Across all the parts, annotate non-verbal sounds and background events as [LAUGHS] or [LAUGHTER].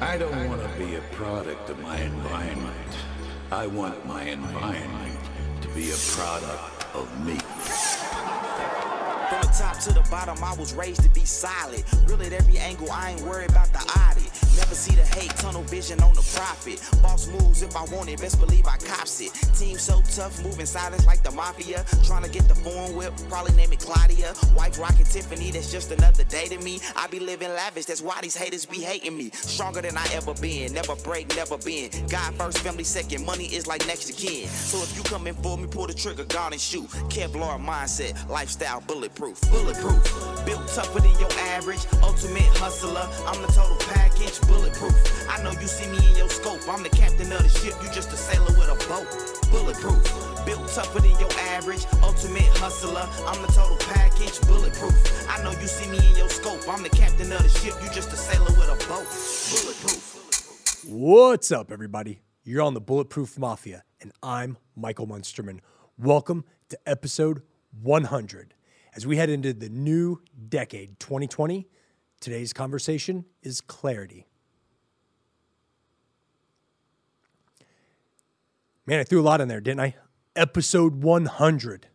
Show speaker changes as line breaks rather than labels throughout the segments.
I don't want to be a product of my environment. I want my environment to be a product of me.
From the top to the bottom, I was raised to be solid. Real at every angle, I ain't worried about the audit. See the hate, tunnel vision on the profit. Boss moves if I want it, best believe I cops it. Team so tough, moving silence like the mafia. Trying to get the foreign whip, probably name it Claudia. White rocket Tiffany, that's just another day to me. I be living lavish, that's why these haters be hating me. Stronger than I ever been, never break, never been. God first, family second, money is like next to kin. So if you come in for me, pull the trigger, guard and shoot. Kevlar mindset, lifestyle bulletproof. Bulletproof, built tougher than your average. Ultimate hustler, I'm the total package bulletproof. I know you see me in your scope. I'm the captain of the ship, you just a sailor with a boat. Bulletproof, built tougher than your average. Ultimate hustler, I'm the total package. Bulletproof. I know you see me in your scope. I'm the captain of the ship, you just a sailor with a boat. Bulletproof.
What's up, everybody? You're on the Bulletproof Mafia, and I'm Michael Munsterman. Welcome to episode 100. As we head into the new decade, 2020, today's conversation is clarity. Man, I threw a lot in there, didn't I? Episode 100.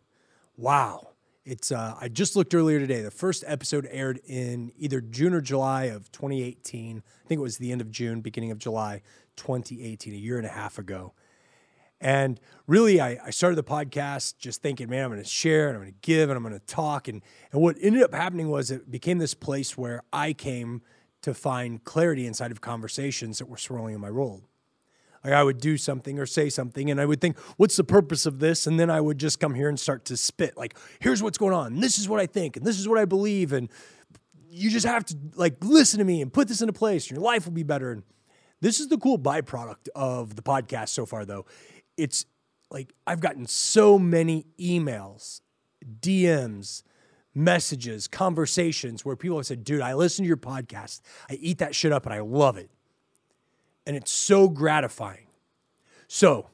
Wow. It's uh, I just looked earlier today. The first episode aired in either June or July of 2018. I think it was the end of June, beginning of July 2018, a year and a half ago. And really, I, I started the podcast just thinking, man, I'm going to share and I'm going to give and I'm going to talk. And, and what ended up happening was it became this place where I came to find clarity inside of conversations that were swirling in my world. Like I would do something or say something, and I would think, what's the purpose of this? And then I would just come here and start to spit, like, here's what's going on. This is what I think, and this is what I believe. And you just have to like listen to me and put this into place, and your life will be better. And this is the cool byproduct of the podcast so far, though. It's like I've gotten so many emails, DMs, messages, conversations where people have said, dude, I listen to your podcast. I eat that shit up and I love it and it's so gratifying. So,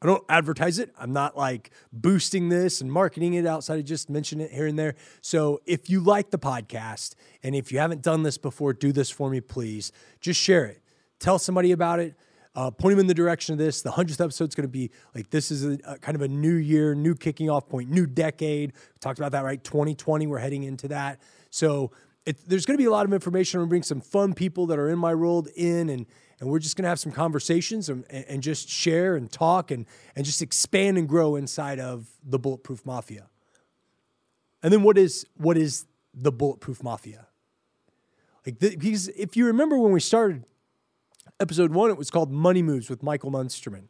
I don't advertise it. I'm not like boosting this and marketing it outside of just mention it here and there. So, if you like the podcast and if you haven't done this before, do this for me, please. Just share it. Tell somebody about it. Uh, point them in the direction of this. The 100th episode is going to be like this is a, a kind of a new year, new kicking off point, new decade. We talked about that, right? 2020, we're heading into that. So, it, there's going to be a lot of information. I'm going to bring some fun people that are in my world in, and and we're just going to have some conversations and, and just share and talk and and just expand and grow inside of the Bulletproof Mafia. And then what is what is the Bulletproof Mafia? Like the, because if you remember when we started episode one, it was called Money Moves with Michael Munsterman.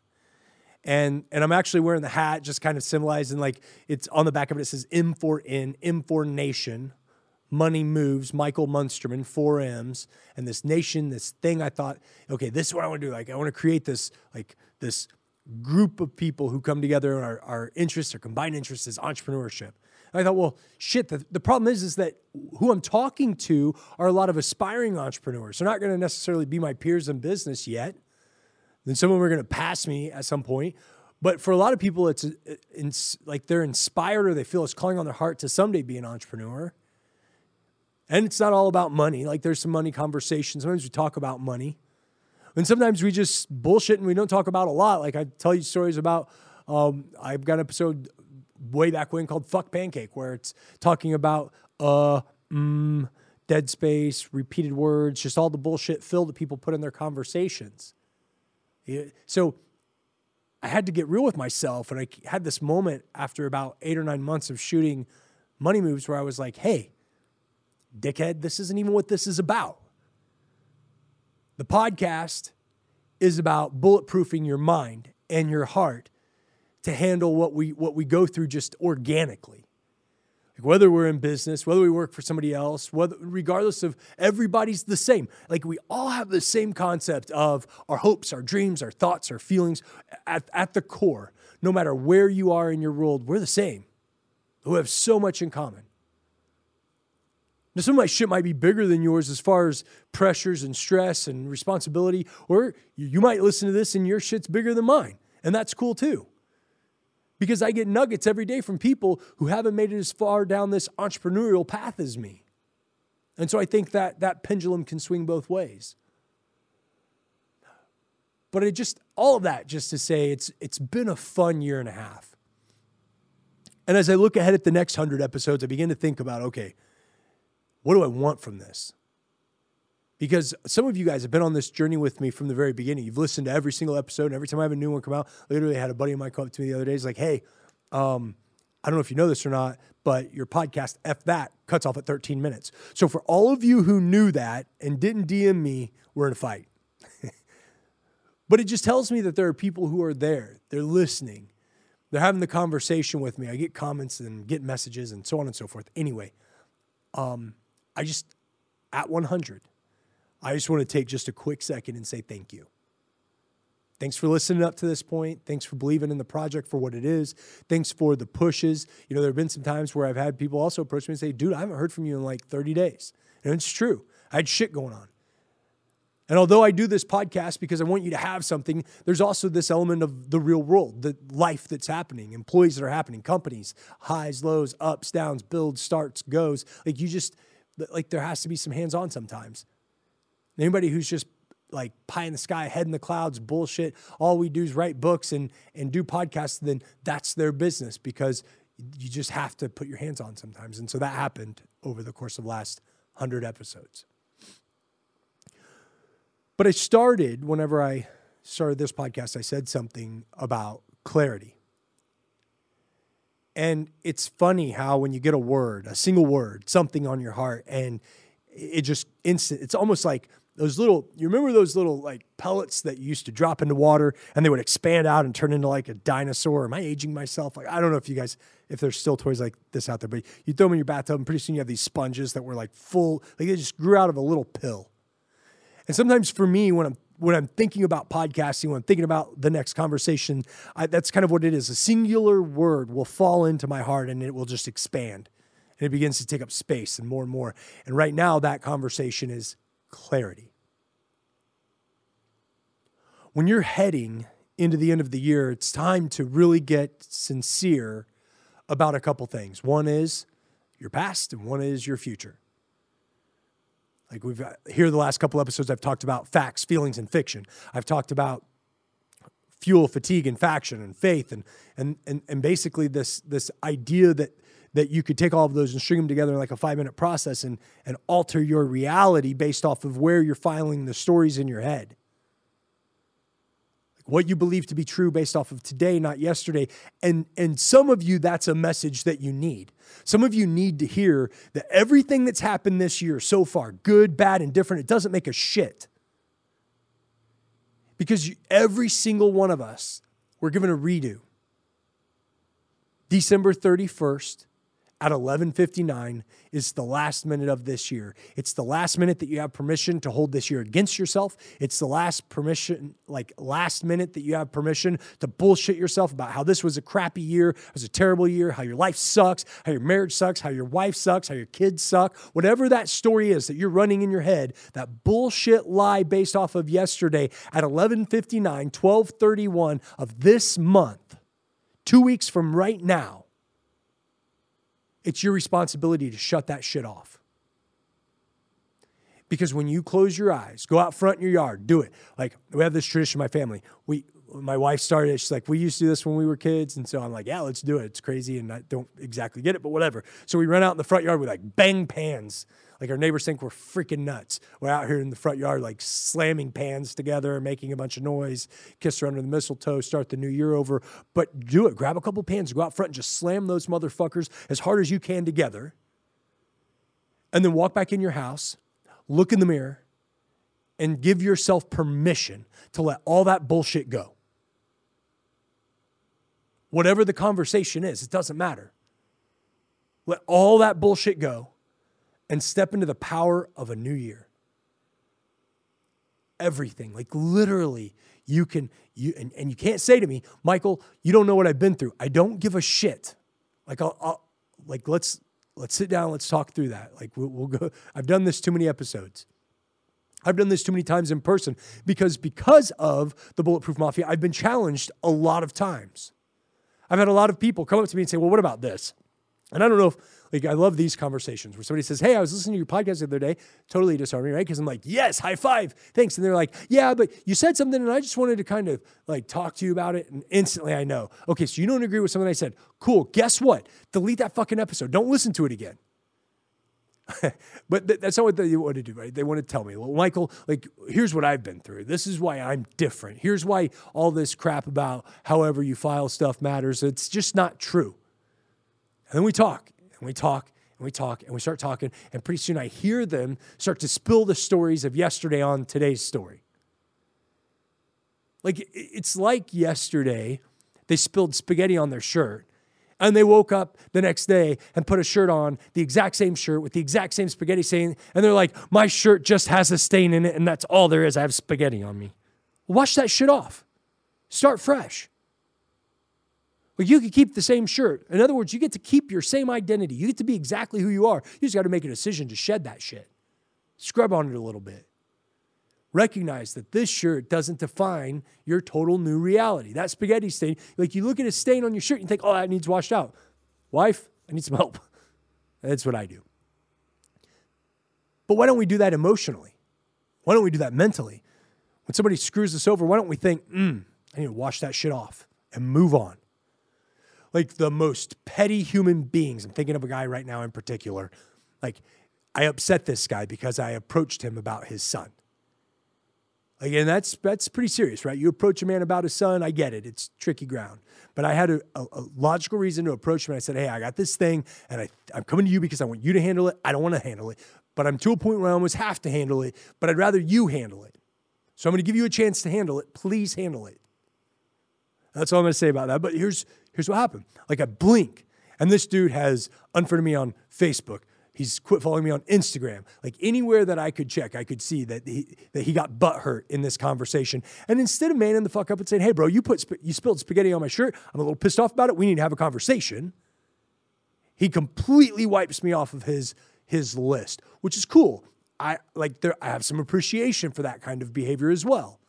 And, and I'm actually wearing the hat, just kind of symbolizing like it's on the back of it. It says M for in, M for nation, Money Moves, Michael Munsterman, four M's, and this nation, this thing. I thought, okay, this is what I want to do. Like, I want to create this, like, this group of people who come together and our, our interests, our combined interests is entrepreneurship. And I thought, well, shit, the, the problem is, is that who I'm talking to are a lot of aspiring entrepreneurs. They're not going to necessarily be my peers in business yet. Then some of them are going to pass me at some point. But for a lot of people, it's, uh, it's like they're inspired or they feel it's calling on their heart to someday be an entrepreneur. And it's not all about money. Like there's some money conversations. Sometimes we talk about money. And sometimes we just bullshit and we don't talk about a lot. Like I tell you stories about, um, I've got an episode way back when called Fuck Pancake, where it's talking about uh, mm, dead space, repeated words, just all the bullshit fill that people put in their conversations. So I had to get real with myself. And I had this moment after about eight or nine months of shooting Money Moves where I was like, hey, dickhead, this isn't even what this is about. The podcast is about bulletproofing your mind and your heart to handle what we what we go through just organically. Like whether we're in business, whether we work for somebody else, whether regardless of everybody's the same. Like we all have the same concept of our hopes, our dreams, our thoughts, our feelings at, at the core. No matter where you are in your world, we're the same. We have so much in common. Now, some of my shit might be bigger than yours as far as pressures and stress and responsibility, or you might listen to this and your shit's bigger than mine. And that's cool too. Because I get nuggets every day from people who haven't made it as far down this entrepreneurial path as me. And so I think that that pendulum can swing both ways. but it just all of that just to say it's it's been a fun year and a half. And as I look ahead at the next 100 episodes, I begin to think about okay, what do I want from this? Because some of you guys have been on this journey with me from the very beginning. You've listened to every single episode, and every time I have a new one come out, literally had a buddy of mine come up to me the other day. He's like, "Hey, um, I don't know if you know this or not, but your podcast F that cuts off at 13 minutes." So for all of you who knew that and didn't DM me, we're in a fight. [LAUGHS] but it just tells me that there are people who are there. They're listening. They're having the conversation with me. I get comments and get messages and so on and so forth. Anyway, um, I just at 100 I just want to take just a quick second and say thank you. Thanks for listening up to this point. Thanks for believing in the project for what it is. Thanks for the pushes. You know, there have been some times where I've had people also approach me and say, dude, I haven't heard from you in like 30 days. And it's true. I had shit going on. And although I do this podcast because I want you to have something, there's also this element of the real world, the life that's happening, employees that are happening, companies, highs, lows, ups, downs, builds, starts, goes. Like you just, like there has to be some hands on sometimes. Anybody who's just like pie in the sky, head in the clouds, bullshit. All we do is write books and and do podcasts. Then that's their business because you just have to put your hands on sometimes. And so that happened over the course of last hundred episodes. But I started whenever I started this podcast. I said something about clarity. And it's funny how when you get a word, a single word, something on your heart, and it just instant, it's almost like those little you remember those little like pellets that you used to drop into water and they would expand out and turn into like a dinosaur? Am i aging myself? Like i don't know if you guys if there's still toys like this out there but you throw them in your bathtub and pretty soon you have these sponges that were like full like they just grew out of a little pill. And sometimes for me when i'm when i'm thinking about podcasting when i'm thinking about the next conversation I, that's kind of what it is a singular word will fall into my heart and it will just expand and it begins to take up space and more and more and right now that conversation is clarity. When you're heading into the end of the year, it's time to really get sincere about a couple things. One is your past, and one is your future. Like we've got, here, the last couple episodes, I've talked about facts, feelings, and fiction. I've talked about fuel, fatigue, and faction, and faith, and and and and basically this this idea that that you could take all of those and string them together in like a five minute process and, and alter your reality based off of where you're filing the stories in your head. What you believe to be true based off of today, not yesterday. And, and some of you, that's a message that you need. Some of you need to hear that everything that's happened this year so far, good, bad, and different, it doesn't make a shit. Because you, every single one of us, we're given a redo. December 31st, at 11:59 is the last minute of this year. It's the last minute that you have permission to hold this year against yourself. It's the last permission like last minute that you have permission to bullshit yourself about how this was a crappy year, it was a terrible year, how your life sucks, how your marriage sucks, how your wife sucks, how your kids suck. Whatever that story is that you're running in your head, that bullshit lie based off of yesterday at 11:59, 12:31 of this month, 2 weeks from right now it's your responsibility to shut that shit off. Because when you close your eyes, go out front in your yard, do it. Like we have this tradition in my family. We my wife started, she's like, we used to do this when we were kids. And so I'm like, yeah, let's do it. It's crazy and I don't exactly get it, but whatever. So we run out in the front yard with like bang pans like our neighbors think we're freaking nuts. We're out here in the front yard, like slamming pans together, making a bunch of noise, kiss her under the mistletoe, start the new year over. But do it. Grab a couple pans, go out front and just slam those motherfuckers as hard as you can together. And then walk back in your house, look in the mirror, and give yourself permission to let all that bullshit go. Whatever the conversation is, it doesn't matter. Let all that bullshit go and step into the power of a new year. Everything, like literally, you can, you, and, and you can't say to me, Michael, you don't know what I've been through. I don't give a shit. Like, I'll, I'll like, let's, let's sit down, let's talk through that. Like, we'll, we'll go. I've done this too many episodes. I've done this too many times in person because because of the Bulletproof Mafia, I've been challenged a lot of times. I've had a lot of people come up to me and say, "Well, what about this?" And I don't know if, like, I love these conversations where somebody says, Hey, I was listening to your podcast the other day, totally disarming, right? Because I'm like, Yes, high five, thanks. And they're like, Yeah, but you said something and I just wanted to kind of like talk to you about it. And instantly I know, okay, so you don't agree with something I said. Cool. Guess what? Delete that fucking episode. Don't listen to it again. [LAUGHS] but th- that's not what they want to do, right? They want to tell me, well, Michael, like, here's what I've been through. This is why I'm different. Here's why all this crap about however you file stuff matters. It's just not true. And then we talk and we talk and we talk and we start talking. And pretty soon I hear them start to spill the stories of yesterday on today's story. Like, it's like yesterday they spilled spaghetti on their shirt and they woke up the next day and put a shirt on, the exact same shirt with the exact same spaghetti stain. And they're like, my shirt just has a stain in it, and that's all there is. I have spaghetti on me. Wash that shit off. Start fresh. Like you could keep the same shirt. In other words, you get to keep your same identity. You get to be exactly who you are. You just got to make a decision to shed that shit. Scrub on it a little bit. Recognize that this shirt doesn't define your total new reality. That spaghetti stain, like you look at a stain on your shirt and think, oh, that needs washed out. Wife, I need some help. [LAUGHS] That's what I do. But why don't we do that emotionally? Why don't we do that mentally? When somebody screws us over, why don't we think, mm, I need to wash that shit off and move on? Like the most petty human beings. I'm thinking of a guy right now in particular. Like, I upset this guy because I approached him about his son. Again, that's that's pretty serious, right? You approach a man about his son, I get it. It's tricky ground. But I had a, a, a logical reason to approach him. I said, hey, I got this thing, and I, I'm coming to you because I want you to handle it. I don't want to handle it. But I'm to a point where I almost have to handle it, but I'd rather you handle it. So I'm going to give you a chance to handle it. Please handle it. That's all I'm going to say about that. But here's, here's what happened. Like I blink, and this dude has unfriended me on Facebook, He's quit following me on Instagram. Like anywhere that I could check, I could see that he that he got butt hurt in this conversation. And instead of manning the fuck up and saying, "Hey, bro, you put you spilled spaghetti on my shirt. I'm a little pissed off about it. We need to have a conversation." He completely wipes me off of his his list, which is cool. I like there. I have some appreciation for that kind of behavior as well.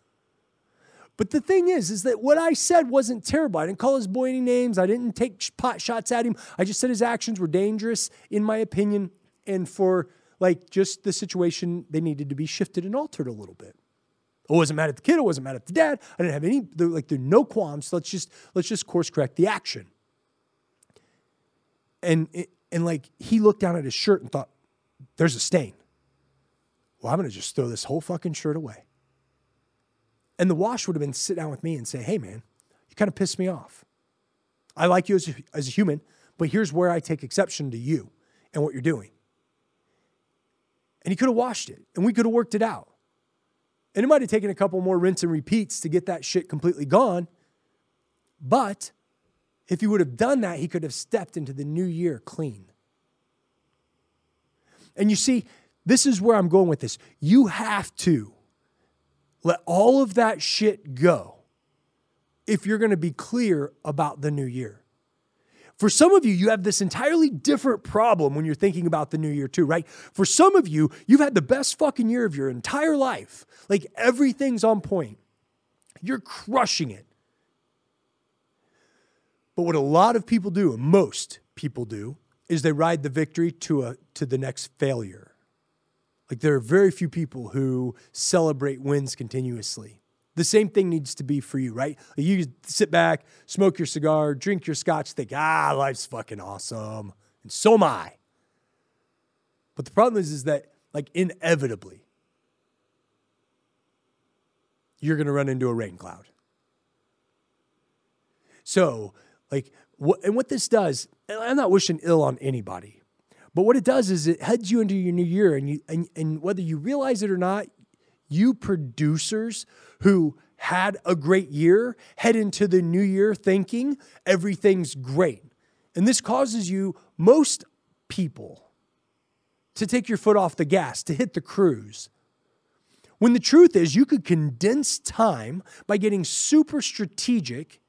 But the thing is, is that what I said wasn't terrible. I didn't call his boy any names. I didn't take pot shots at him. I just said his actions were dangerous, in my opinion, and for like just the situation, they needed to be shifted and altered a little bit. Oh, I wasn't mad at the kid. Oh, I wasn't mad at the dad. I didn't have any like there no qualms. So let's just let's just course correct the action. And and like he looked down at his shirt and thought, "There's a stain." Well, I'm gonna just throw this whole fucking shirt away. And the wash would have been sit down with me and say, "Hey, man, you kind of pissed me off. I like you as a, as a human, but here's where I take exception to you and what you're doing." And he could have washed it and we could have worked it out. And it might have taken a couple more rinse and repeats to get that shit completely gone. But if he would have done that, he could have stepped into the new year clean. And you see, this is where I'm going with this. You have to let all of that shit go if you're going to be clear about the new year. For some of you, you have this entirely different problem when you're thinking about the new year, too, right? For some of you, you've had the best fucking year of your entire life. Like everything's on point. You're crushing it. But what a lot of people do, and most people do, is they ride the victory to a to the next failure. Like there are very few people who celebrate wins continuously. The same thing needs to be for you, right? You sit back, smoke your cigar, drink your scotch, think, ah, life's fucking awesome. And so am I. But the problem is, is that, like, inevitably, you're going to run into a rain cloud. So, like, what, and what this does, I'm not wishing ill on anybody, but what it does is it heads you into your new year, and you, and, and whether you realize it or not, you producers who had a great year head into the new year thinking everything's great. And this causes you, most people, to take your foot off the gas, to hit the cruise. When the truth is, you could condense time by getting super strategic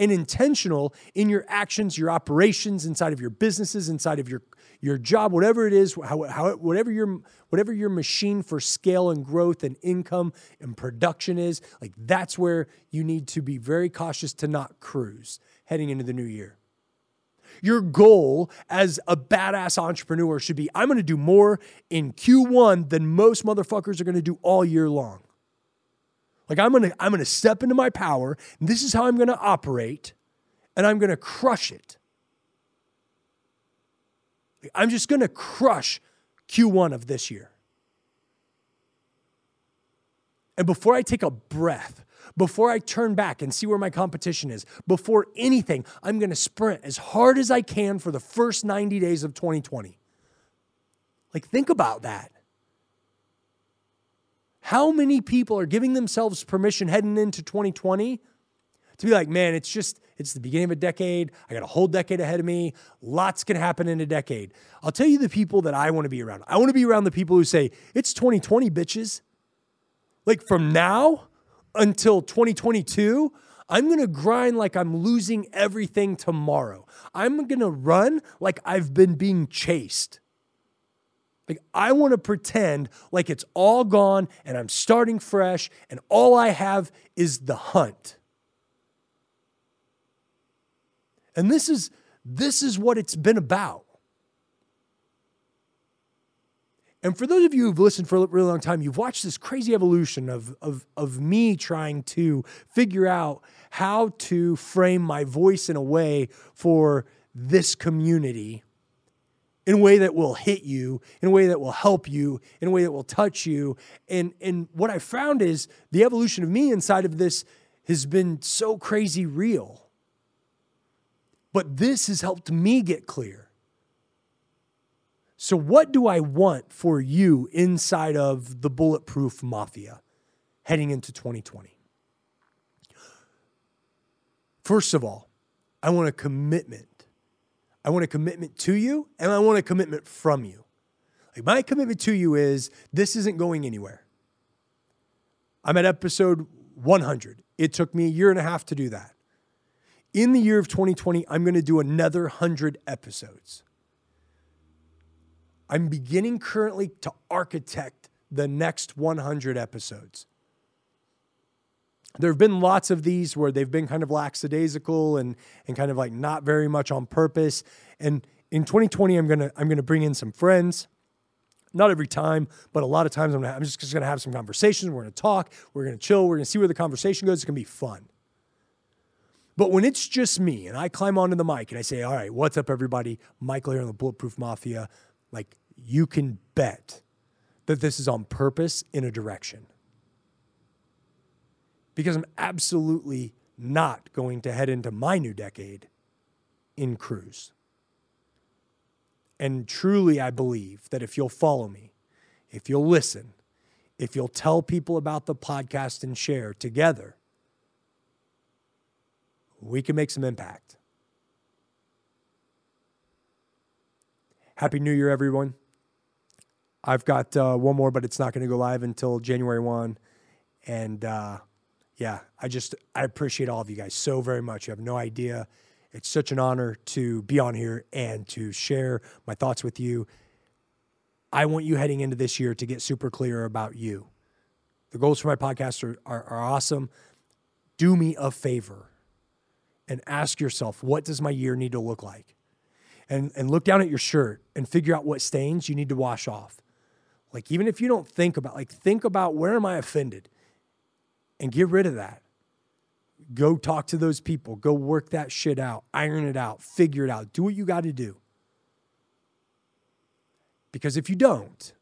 and intentional in your actions, your operations inside of your businesses, inside of your your job, whatever it is, how, how, whatever your whatever your machine for scale and growth and income and production is, like that's where you need to be very cautious to not cruise heading into the new year. Your goal as a badass entrepreneur should be I'm going to do more in Q1 than most motherfuckers are going to do all year long. Like I'm to I'm to step into my power, this is how I'm to operate, and I'm to crush it. I'm just to crush Q1 of this year. And before I take a breath, before I turn back and see where my competition is, before anything, I'm going to sprint as hard as I can for the first 90 days of 2020. Like, think about that. How many people are giving themselves permission heading into 2020 to be like, man, it's just, it's the beginning of a decade. I got a whole decade ahead of me. Lots can happen in a decade. I'll tell you the people that I want to be around. I want to be around the people who say, it's 2020, bitches. Like from now until 2022, I'm going to grind like I'm losing everything tomorrow. I'm going to run like I've been being chased. Like I want to pretend like it's all gone and I'm starting fresh and all I have is the hunt. And this is this is what it's been about. And for those of you who've listened for a really long time, you've watched this crazy evolution of, of, of me trying to figure out how to frame my voice in a way for this community in a way that will hit you, in a way that will help you, in a way that will touch you. And, and what I found is the evolution of me inside of this has been so crazy real. But this has helped me get clear. So, what do I want for you inside of the Bulletproof Mafia heading into 2020? First of all, I want a commitment. I want a commitment to you and I want a commitment from you. Like my commitment to you is this isn't going anywhere. I'm at episode 100. It took me a year and a half to do that. In the year of 2020, I'm going to do another 100 episodes. I'm beginning currently to architect the next 100 episodes. There have been lots of these where they've been kind of lackadaisical and, and kind of like not very much on purpose. And in 2020, I'm gonna I'm gonna bring in some friends. Not every time, but a lot of times I'm, gonna, I'm just, just gonna have some conversations. We're gonna talk. We're gonna chill. We're gonna see where the conversation goes. It's gonna be fun. But when it's just me and I climb onto the mic and I say, "All right, what's up, everybody? Michael here on the Bulletproof Mafia." Like you can bet that this is on purpose in a direction. Because I'm absolutely not going to head into my new decade in cruise. And truly, I believe that if you'll follow me, if you'll listen, if you'll tell people about the podcast and share together, we can make some impact. Happy New Year, everyone. I've got uh, one more, but it's not going to go live until January 1. And uh, yeah, I just, I appreciate all of you guys so very much. You have no idea. It's such an honor to be on here and to share my thoughts with you. I want you heading into this year to get super clear about you. The goals for my podcast are, are, are awesome. Do me a favor and ask yourself, what does my year need to look like? And, and look down at your shirt and figure out what stains you need to wash off. Like, even if you don't think about, like, think about where am I offended and get rid of that. Go talk to those people. Go work that shit out, iron it out, figure it out. Do what you got to do. Because if you don't,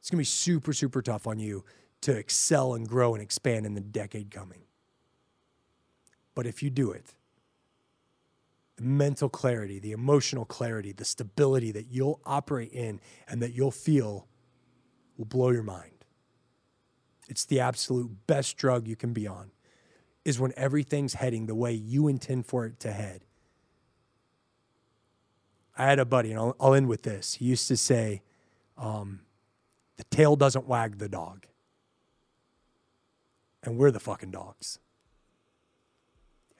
it's going to be super, super tough on you to excel and grow and expand in the decade coming. But if you do it, the mental clarity, the emotional clarity, the stability that you'll operate in and that you'll feel will blow your mind. It's the absolute best drug you can be on, is when everything's heading the way you intend for it to head. I had a buddy, and I'll, I'll end with this. He used to say, um, the tail doesn't wag the dog. And we're the fucking dogs.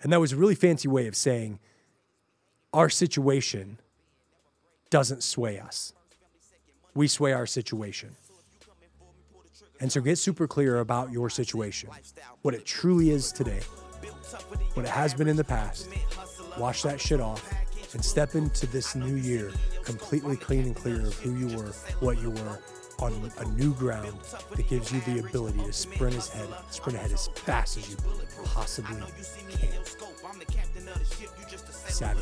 And that was a really fancy way of saying, our situation doesn't sway us. We sway our situation. And so get super clear about your situation, what it truly is today, what it has been in the past,
wash that shit off, and step into this new year completely clean and clear of who you were, what you were, on a new ground that gives you the ability to sprint ahead, sprint ahead as fast as you possibly can. Savvy.